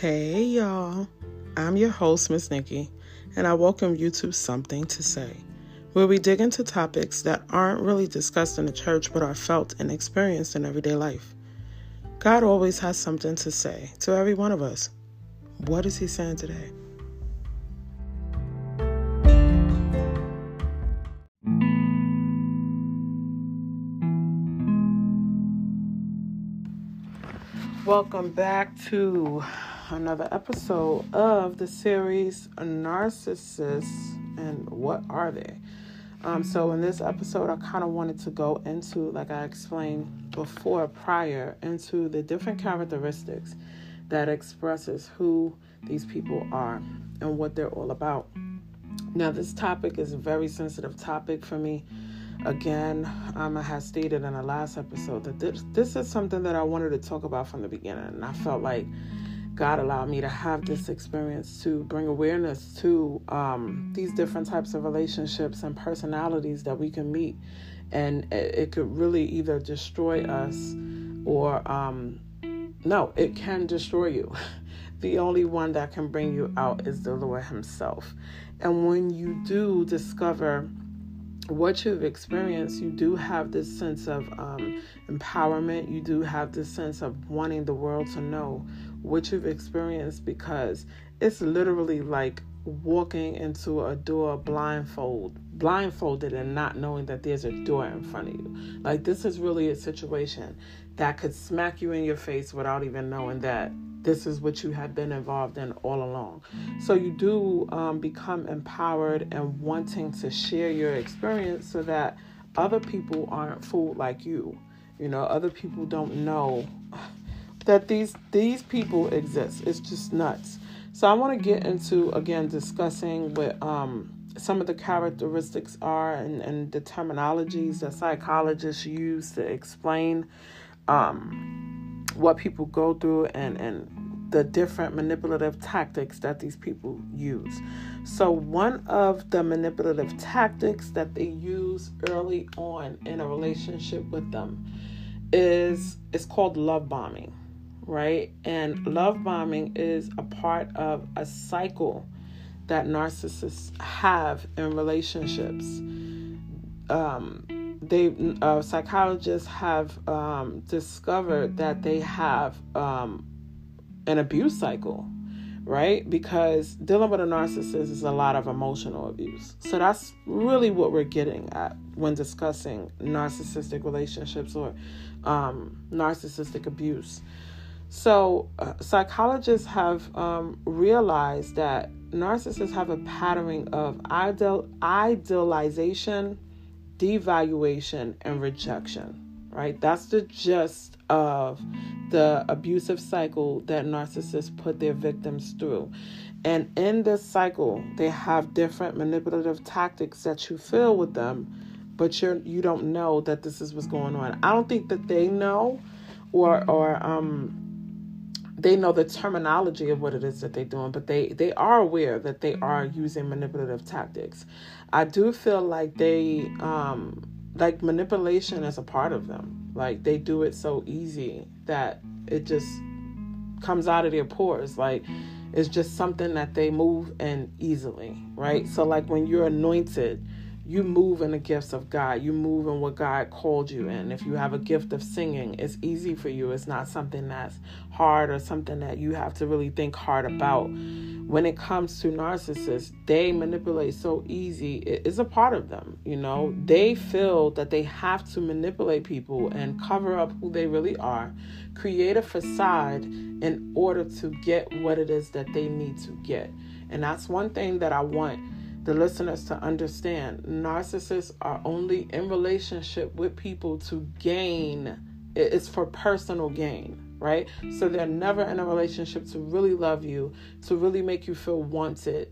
Hey, y'all. I'm your host, Miss Nikki, and I welcome you to Something to Say, where we dig into topics that aren't really discussed in the church but are felt and experienced in everyday life. God always has something to say to every one of us. What is He saying today? Welcome back to another episode of the series Narcissists and What Are They? Um, so, in this episode, I kind of wanted to go into, like I explained before, prior, into the different characteristics that expresses who these people are and what they're all about. Now, this topic is a very sensitive topic for me again, um, I had stated in the last episode that this, this is something that I wanted to talk about from the beginning. And I felt like God allowed me to have this experience to bring awareness to um, these different types of relationships and personalities that we can meet. And it, it could really either destroy us or, um, no, it can destroy you. the only one that can bring you out is the Lord Himself. And when you do discover, what you've experienced, you do have this sense of um, empowerment. You do have this sense of wanting the world to know what you've experienced because it's literally like walking into a door blindfold blindfolded and not knowing that there's a door in front of you like this is really a situation that could smack you in your face without even knowing that this is what you have been involved in all along. So you do um, become empowered and wanting to share your experience so that other people aren't fooled like you. You know, other people don't know that these these people exist. It's just nuts. So I want to get into again discussing what um, some of the characteristics are and, and the terminologies that psychologists use to explain um, what people go through and, and the different manipulative tactics that these people use. So, one of the manipulative tactics that they use early on in a relationship with them is it's called love bombing, right? And love bombing is a part of a cycle that narcissists have in relationships. Um, they uh, psychologists have um, discovered that they have um, an abuse cycle right? Because dealing with a narcissist is a lot of emotional abuse. So that's really what we're getting at when discussing narcissistic relationships or um, narcissistic abuse. So uh, psychologists have um, realized that narcissists have a pattern of ideal, idealization devaluation, and rejection, right? That's the gist of the abusive cycle that narcissists put their victims through. And in this cycle, they have different manipulative tactics that you feel with them, but you're you don't know that this is what's going on. I don't think that they know or or um they know the terminology of what it is that they're doing, but they they are aware that they are using manipulative tactics. I do feel like they um like manipulation is a part of them. Like they do it so easy that it just comes out of their pores. Like it's just something that they move in easily, right? So like when you're anointed, you move in the gifts of God. You move in what God called you in. If you have a gift of singing, it's easy for you. It's not something that's hard or something that you have to really think hard about. When it comes to narcissists, they manipulate so easy. It is a part of them, you know. They feel that they have to manipulate people and cover up who they really are, create a facade in order to get what it is that they need to get. And that's one thing that I want the listeners to understand narcissists are only in relationship with people to gain. It's for personal gain right? So they're never in a relationship to really love you to really make you feel wanted.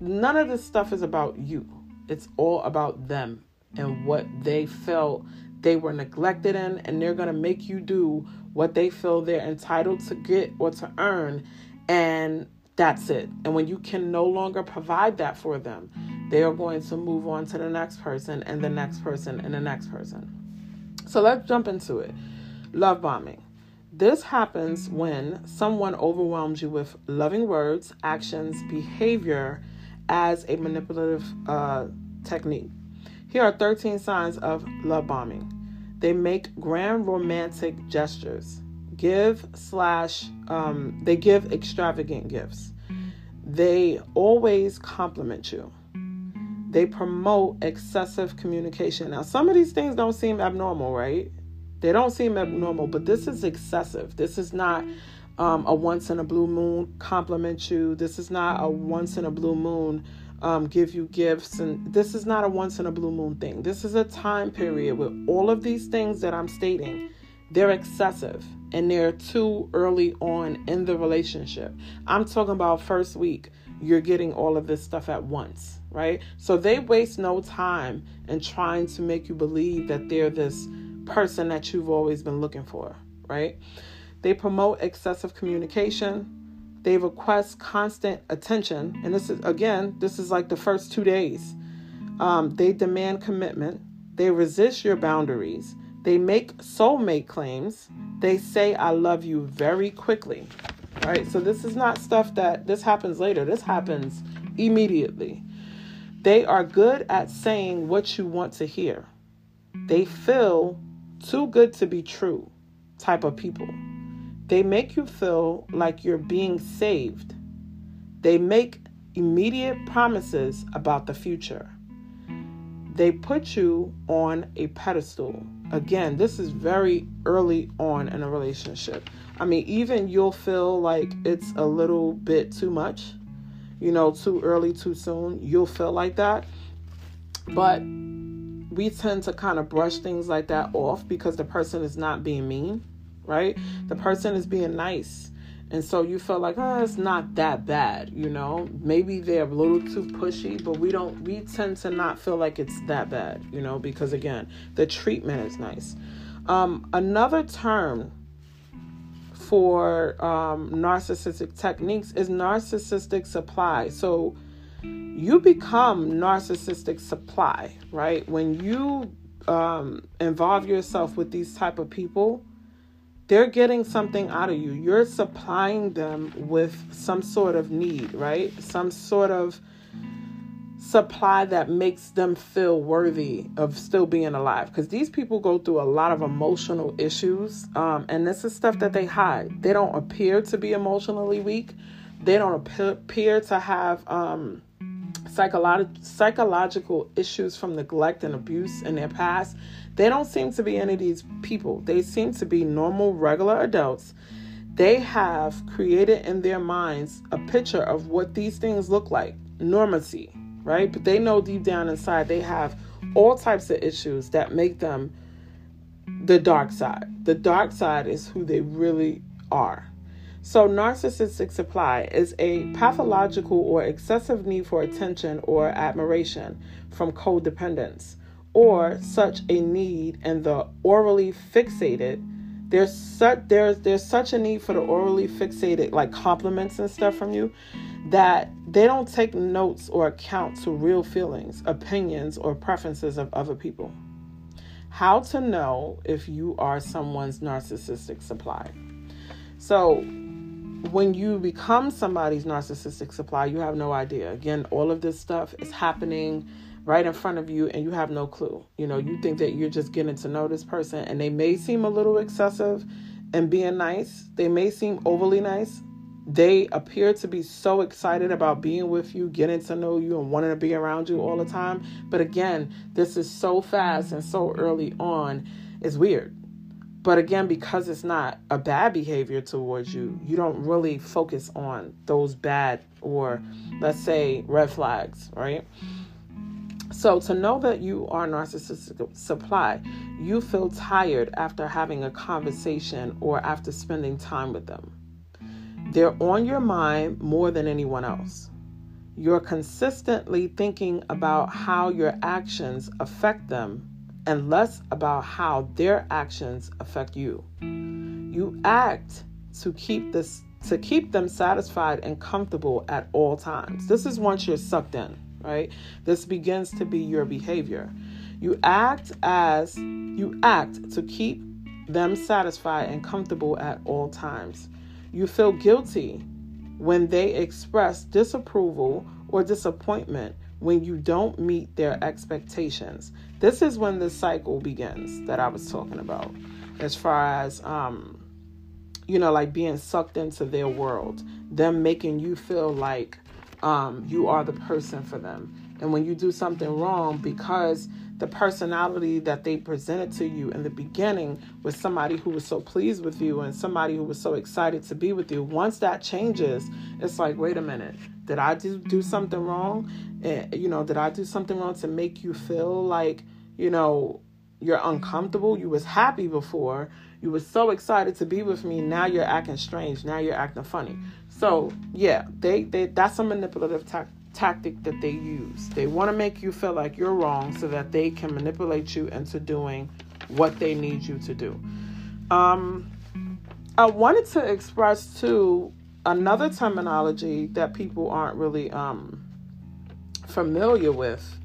None of this stuff is about you. It's all about them and what they felt they were neglected in and they're going to make you do what they feel they're entitled to get or to earn. And that's it. And when you can no longer provide that for them, they are going to move on to the next person and the next person and the next person. So let's jump into it. Love bombing. This happens when someone overwhelms you with loving words, actions, behavior as a manipulative uh, technique. Here are 13 signs of love bombing. They make grand romantic gestures. Give slash um, they give extravagant gifts. They always compliment you. They promote excessive communication. Now, some of these things don't seem abnormal, right? They don't seem abnormal, but this is excessive. This is not um, a once in a blue moon compliment you. This is not a once in a blue moon um, give you gifts. And this is not a once in a blue moon thing. This is a time period with all of these things that I'm stating, they're excessive and they're too early on in the relationship. I'm talking about first week, you're getting all of this stuff at once, right? So they waste no time in trying to make you believe that they're this person that you've always been looking for, right? They promote excessive communication they request constant attention. And this is, again, this is like the first two days. Um, they demand commitment. They resist your boundaries. They make soulmate claims. They say, I love you very quickly. Right? So this is not stuff that this happens later. This happens immediately. They are good at saying what you want to hear. They feel too good to be true type of people. They make you feel like you're being saved. They make immediate promises about the future. They put you on a pedestal. Again, this is very early on in a relationship. I mean, even you'll feel like it's a little bit too much, you know, too early, too soon. You'll feel like that. But we tend to kind of brush things like that off because the person is not being mean right? The person is being nice. And so you feel like, oh, it's not that bad, you know? Maybe they're a little too pushy, but we don't, we tend to not feel like it's that bad, you know, because again, the treatment is nice. Um, another term for um, narcissistic techniques is narcissistic supply. So you become narcissistic supply, right? When you um, involve yourself with these type of people, they're getting something out of you. You're supplying them with some sort of need, right? Some sort of supply that makes them feel worthy of still being alive. Because these people go through a lot of emotional issues, um, and this is stuff that they hide. They don't appear to be emotionally weak. They don't appear to have um, psycholo- psychological issues from neglect and abuse in their past. They don't seem to be any of these people. They seem to be normal, regular adults. They have created in their minds a picture of what these things look like normacy, right? But they know deep down inside they have all types of issues that make them the dark side. The dark side is who they really are. So, narcissistic supply is a pathological or excessive need for attention or admiration from codependence, or such a need and the orally fixated. There's such there's there's such a need for the orally fixated like compliments and stuff from you that they don't take notes or account to real feelings, opinions, or preferences of other people. How to know if you are someone's narcissistic supply. So, when you become somebody's narcissistic supply, you have no idea. Again, all of this stuff is happening right in front of you and you have no clue. You know, you think that you're just getting to know this person and they may seem a little excessive and being nice. They may seem overly nice. They appear to be so excited about being with you, getting to know you, and wanting to be around you all the time. But again, this is so fast and so early on. It's weird but again, because it's not a bad behavior towards you, you don't really focus on those bad or, let's say, red flags, right? So, to know that you are narcissistic supply, you feel tired after having a conversation or after spending time with them. They're on your mind more than anyone else. You're consistently thinking about how your actions affect them and less about how their actions affect you. You act to keep this to keep them satisfied and comfortable at all times. This is once you're sucked in, right? This begins to be your behavior. You act as you act to keep them satisfied and comfortable at all times. You feel guilty when they express disapproval or disappointment when you don't meet their expectations. This is when the cycle begins that I was talking about, as far as, um, you know, like being sucked into their world, them making you feel like um, you are the person for them. And when you do something wrong, because the personality that they presented to you in the beginning was somebody who was so pleased with you and somebody who was so excited to be with you. Once that changes, it's like, wait a minute, did I do, do something wrong? And, you know, did I do something wrong to make you feel like, you know, you're uncomfortable? You was happy before. You was so excited to be with me. Now you're acting strange. Now you're acting funny. So yeah, they, they that's a manipulative tactic tactic that they use. They want to make you feel like you're wrong so that they can manipulate you into doing what they need you to do. Um, I wanted to express too another terminology that people aren't really um, familiar with.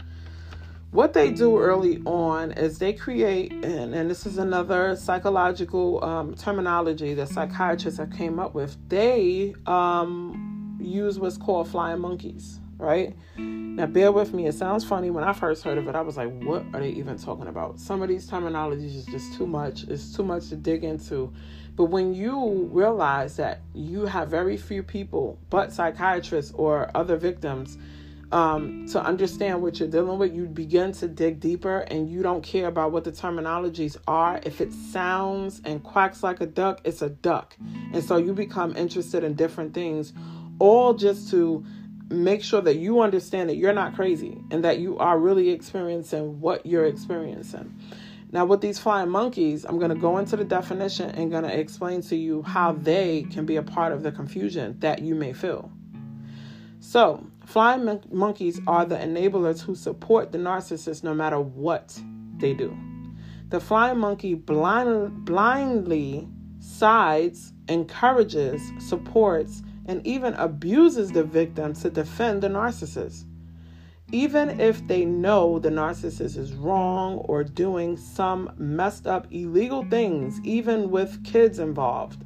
What they do early on is they create, and, and this is another psychological um, terminology that psychiatrists have came up with. They um, use what's called flying monkeys right? Now, bear with me. It sounds funny. When I first heard of it, I was like, what are they even talking about? Some of these terminologies is just too much. It's too much to dig into. But when you realize that you have very few people, but psychiatrists or other victims, um, to understand what you're dealing with, you begin to dig deeper and you don't care about what the terminologies are. If it sounds and quacks like a duck, it's a duck. And so you become interested in different things, all just to make sure that you understand that you're not crazy and that you are really experiencing what you're experiencing. Now, with these flying monkeys, I'm going to go into the definition and going to explain to you how they can be a part of the confusion that you may feel. So, flying mon- monkeys are the enablers who support the narcissist no matter what they do. The flying monkey blind, blindly sides, encourages, supports, and even abuses the victim to defend the narcissist. Even if they know the narcissist is wrong or doing some messed up illegal things, even with kids involved,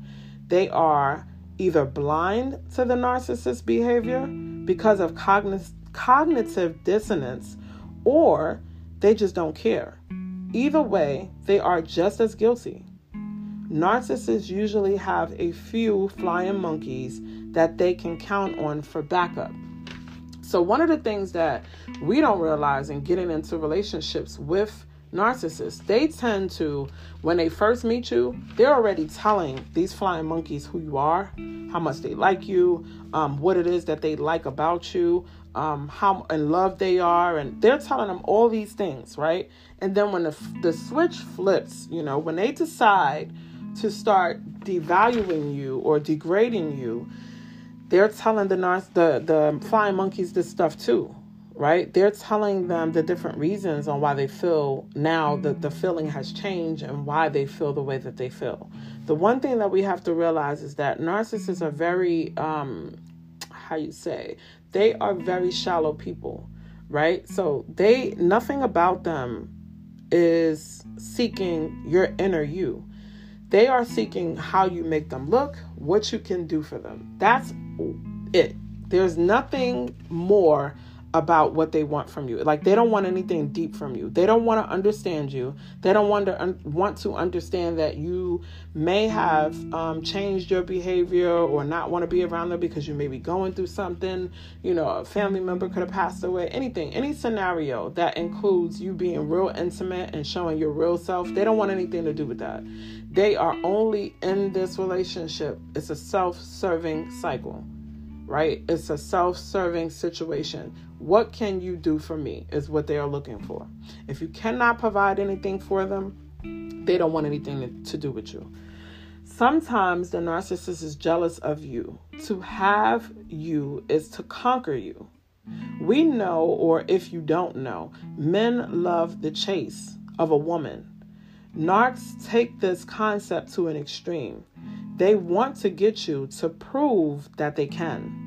they are either blind to the narcissist's behavior because of cogn- cognitive dissonance or they just don't care. Either way, they are just as guilty. Narcissists usually have a few flying monkeys that they can count on for backup. So, one of the things that we don't realize in getting into relationships with narcissists, they tend to, when they first meet you, they're already telling these flying monkeys who you are, how much they like you, um, what it is that they like about you, um, how in love they are, and they're telling them all these things, right? And then when the, the switch flips, you know, when they decide to start devaluing you or degrading you, they're telling the the the flying monkeys this stuff too, right? They're telling them the different reasons on why they feel now that the feeling has changed and why they feel the way that they feel. The one thing that we have to realize is that narcissists are very um how you say, they are very shallow people, right? So they nothing about them is seeking your inner you. They are seeking how you make them look, what you can do for them. That's it. There's nothing more about what they want from you. Like they don't want anything deep from you. They don't want to understand you. They don't want to un- want to understand that you may have um, changed your behavior or not want to be around them because you may be going through something. You know, a family member could have passed away. Anything, any scenario that includes you being real intimate and showing your real self. They don't want anything to do with that. They are only in this relationship. It's a self-serving cycle right? It's a self serving situation. What can you do for me is what they are looking for. If you cannot provide anything for them, they don't want anything to do with you. Sometimes the narcissist is jealous of you. To have you is to conquer you. We know, or if you don't know, men love the chase of a woman. Narcs take this concept to an extreme. They want to get you to prove that they can.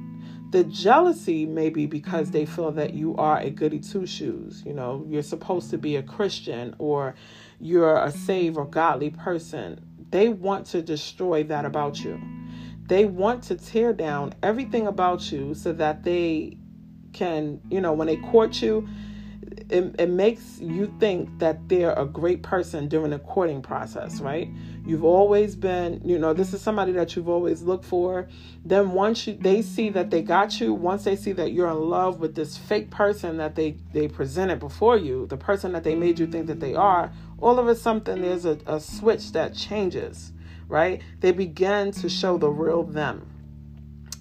The jealousy may be because they feel that you are a goody two shoes. You know, you're supposed to be a Christian or you're a saved or godly person. They want to destroy that about you. They want to tear down everything about you so that they can, you know, when they court you, it, it makes you think that they're a great person during the courting process, right? You've always been, you know, this is somebody that you've always looked for. Then once you, they see that they got you, once they see that you're in love with this fake person that they they presented before you, the person that they made you think that they are, all of a sudden there's a, a switch that changes, right? They begin to show the real them.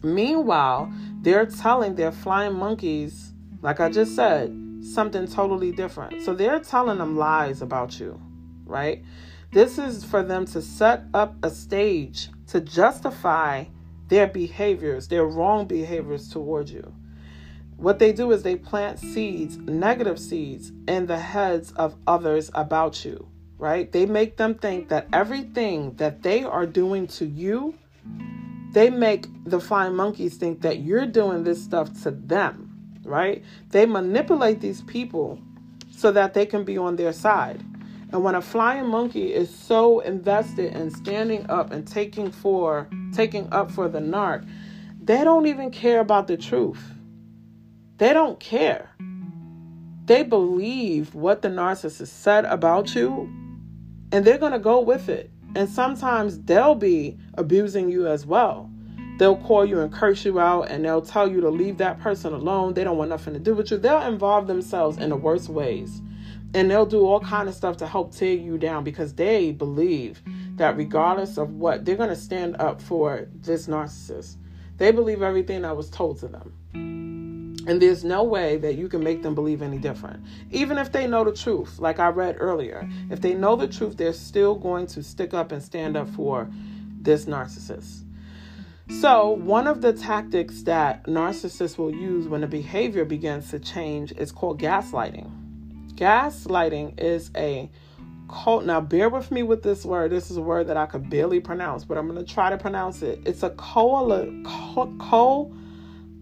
Meanwhile, they're telling their flying monkeys, like I just said, something totally different. So they're telling them lies about you, right? This is for them to set up a stage to justify their behaviors, their wrong behaviors towards you. What they do is they plant seeds, negative seeds, in the heads of others about you, right? They make them think that everything that they are doing to you, they make the flying monkeys think that you're doing this stuff to them right? They manipulate these people so that they can be on their side. And when a flying monkey is so invested in standing up and taking for taking up for the narc, they don't even care about the truth. They don't care. They believe what the narcissist said about you and they're going to go with it. And sometimes they'll be abusing you as well. They'll call you and curse you out and they'll tell you to leave that person alone. They don't want nothing to do with you. They'll involve themselves in the worst ways. And they'll do all kind of stuff to help tear you down because they believe that regardless of what, they're going to stand up for this narcissist. They believe everything that was told to them. And there's no way that you can make them believe any different. Even if they know the truth, like I read earlier, if they know the truth, they're still going to stick up and stand up for this narcissist. So, one of the tactics that narcissists will use when the behavior begins to change is called gaslighting. Gaslighting is a cult. Now, bear with me with this word. This is a word that I could barely pronounce, but I'm going to try to pronounce it. It's a colloquialism. Col-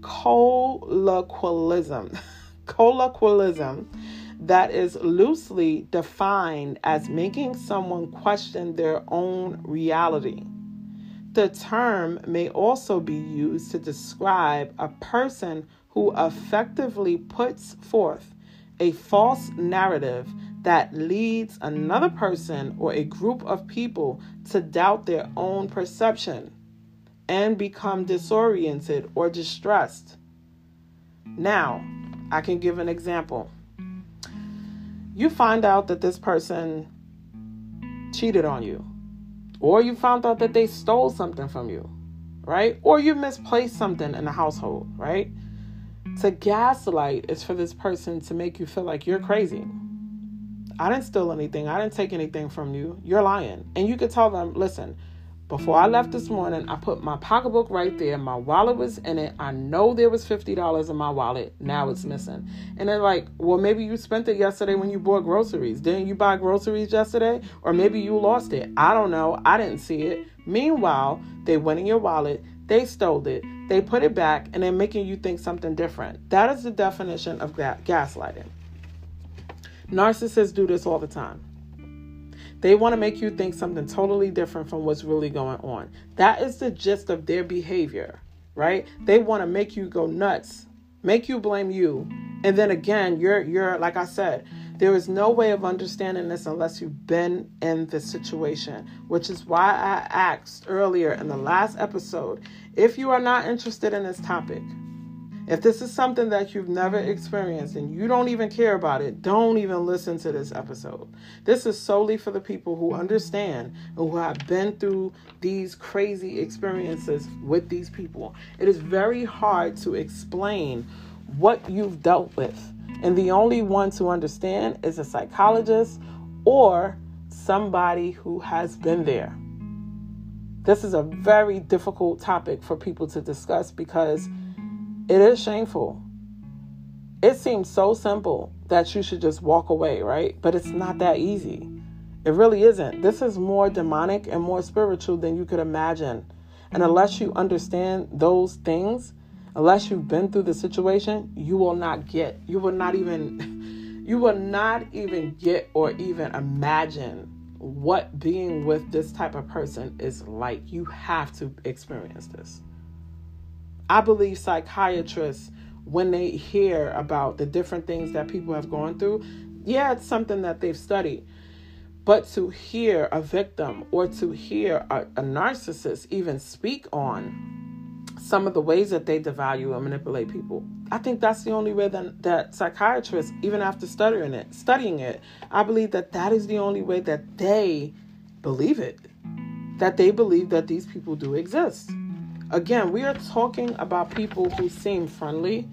colloquialism. colloquialism that is loosely defined as making someone question their own reality. The term may also be used to describe a person who effectively puts forth a false narrative that leads another person or a group of people to doubt their own perception and become disoriented or distressed. Now, I can give an example. You find out that this person cheated on you or you found out that they stole something from you, right? Or you misplaced something in the household, right? To gaslight is for this person to make you feel like you're crazy. I didn't steal anything. I didn't take anything from you. You're lying. And you could tell them, listen, before I left this morning, I put my pocketbook right there. My wallet was in it. I know there was $50 in my wallet. Now it's missing. And they're like, well, maybe you spent it yesterday when you bought groceries. Didn't you buy groceries yesterday? Or maybe you lost it. I don't know. I didn't see it. Meanwhile, they went in your wallet, they stole it, they put it back, and they're making you think something different. That is the definition of gaslighting. Narcissists do this all the time. They want to make you think something totally different from what's really going on. That is the gist of their behavior, right? They want to make you go nuts, make you blame you. And then again, you're you're like I said, there is no way of understanding this unless you've been in the situation, which is why I asked earlier in the last episode, if you are not interested in this topic, if this is something that you've never experienced and you don't even care about it, don't even listen to this episode. This is solely for the people who understand and who have been through these crazy experiences with these people. It is very hard to explain what you've dealt with. And the only one to understand is a psychologist or somebody who has been there. This is a very difficult topic for people to discuss because it is shameful. It seems so simple that you should just walk away, right? But it's not that easy. It really isn't. This is more demonic and more spiritual than you could imagine. And unless you understand those things, Unless you've been through the situation, you will not get, you will not even, you will not even get or even imagine what being with this type of person is like. You have to experience this. I believe psychiatrists, when they hear about the different things that people have gone through, yeah, it's something that they've studied. But to hear a victim or to hear a, a narcissist even speak on some of the ways that they devalue and manipulate people. I think that's the only way that, that psychiatrists, even after studying it, studying it, I believe that that is the only way that they believe it. That they believe that these people do exist. Again, we are talking about people who seem friendly,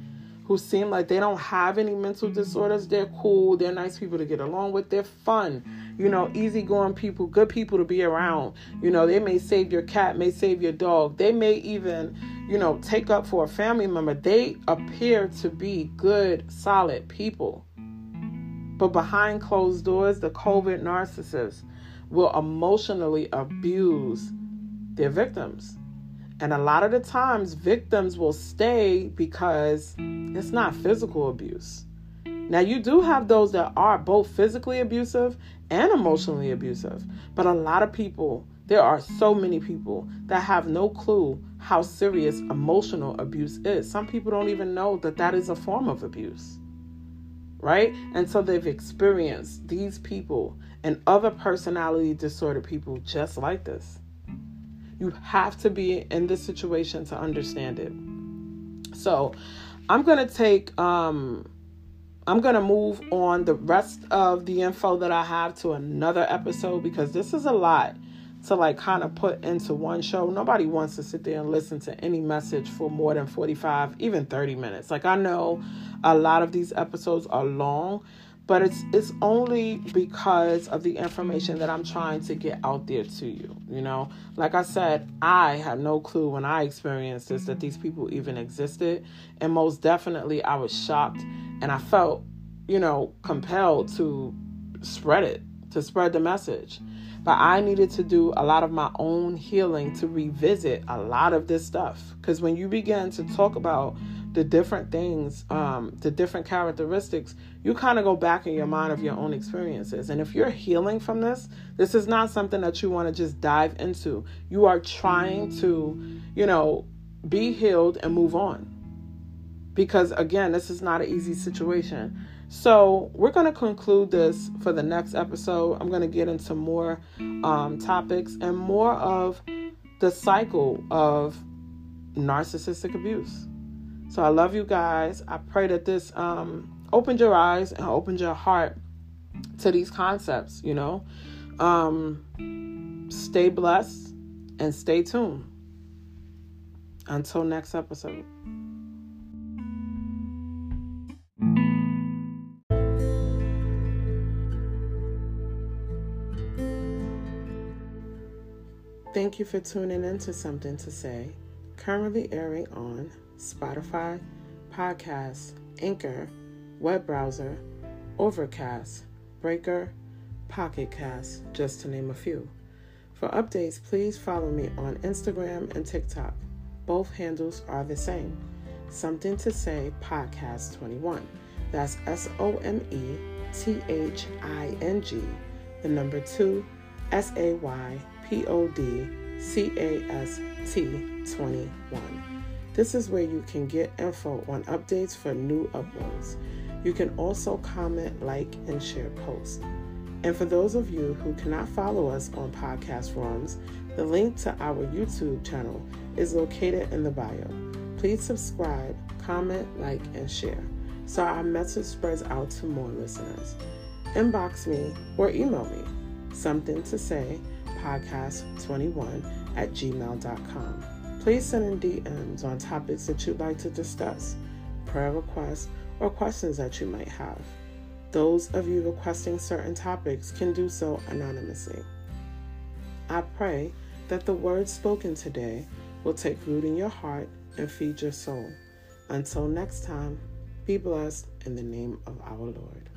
who seem like they don't have any mental disorders. They're cool. They're nice people to get along with. They're fun. You know, easygoing people, good people to be around. You know, they may save your cat, may save your dog. They may even you know, take up for a family member, they appear to be good, solid people. But behind closed doors, the covert narcissists will emotionally abuse their victims. And a lot of the times, victims will stay because it's not physical abuse. Now, you do have those that are both physically abusive and emotionally abusive, but a lot of people there are so many people that have no clue how serious emotional abuse is. Some people don't even know that that is a form of abuse. Right? And so they've experienced these people and other personality disorder people just like this. You have to be in this situation to understand it. So, I'm going to take um I'm going to move on the rest of the info that I have to another episode because this is a lot to like kind of put into one show. Nobody wants to sit there and listen to any message for more than 45, even 30 minutes. Like I know a lot of these episodes are long, but it's it's only because of the information that I'm trying to get out there to you, you know? Like I said, I had no clue when I experienced this that these people even existed, and most definitely I was shocked and I felt, you know, compelled to spread it, to spread the message. But I needed to do a lot of my own healing to revisit a lot of this stuff. Because when you begin to talk about the different things, um, the different characteristics, you kind of go back in your mind of your own experiences. And if you're healing from this, this is not something that you want to just dive into. You are trying to, you know, be healed and move on. Because again, this is not an easy situation. So, we're going to conclude this for the next episode. I'm going to get into more um, topics and more of the cycle of narcissistic abuse. So, I love you guys. I pray that this um, opened your eyes and opened your heart to these concepts, you know. Um, stay blessed and stay tuned. Until next episode. Thank you for tuning in to Something to Say, currently airing on Spotify, Podcast, Anchor, web browser, Overcast, Breaker, Pocket Cast, just to name a few. For updates, please follow me on Instagram and TikTok. Both handles are the same. Something to Say Podcast 21. That's S O M E T H I N G, the number two, S A Y P O D C A S T 21. This is where you can get info on updates for new uploads. You can also comment, like, and share posts. And for those of you who cannot follow us on podcast forums, the link to our YouTube channel is located in the bio. Please subscribe, comment, like, and share so our message spreads out to more listeners. Inbox me or email me something to say podcast21 at gmail.com. Please send in DMs on topics that you'd like to discuss, prayer requests, or questions that you might have. Those of you requesting certain topics can do so anonymously. I pray that the words spoken today will take root in your heart and feed your soul. Until next time, be blessed in the name of our Lord.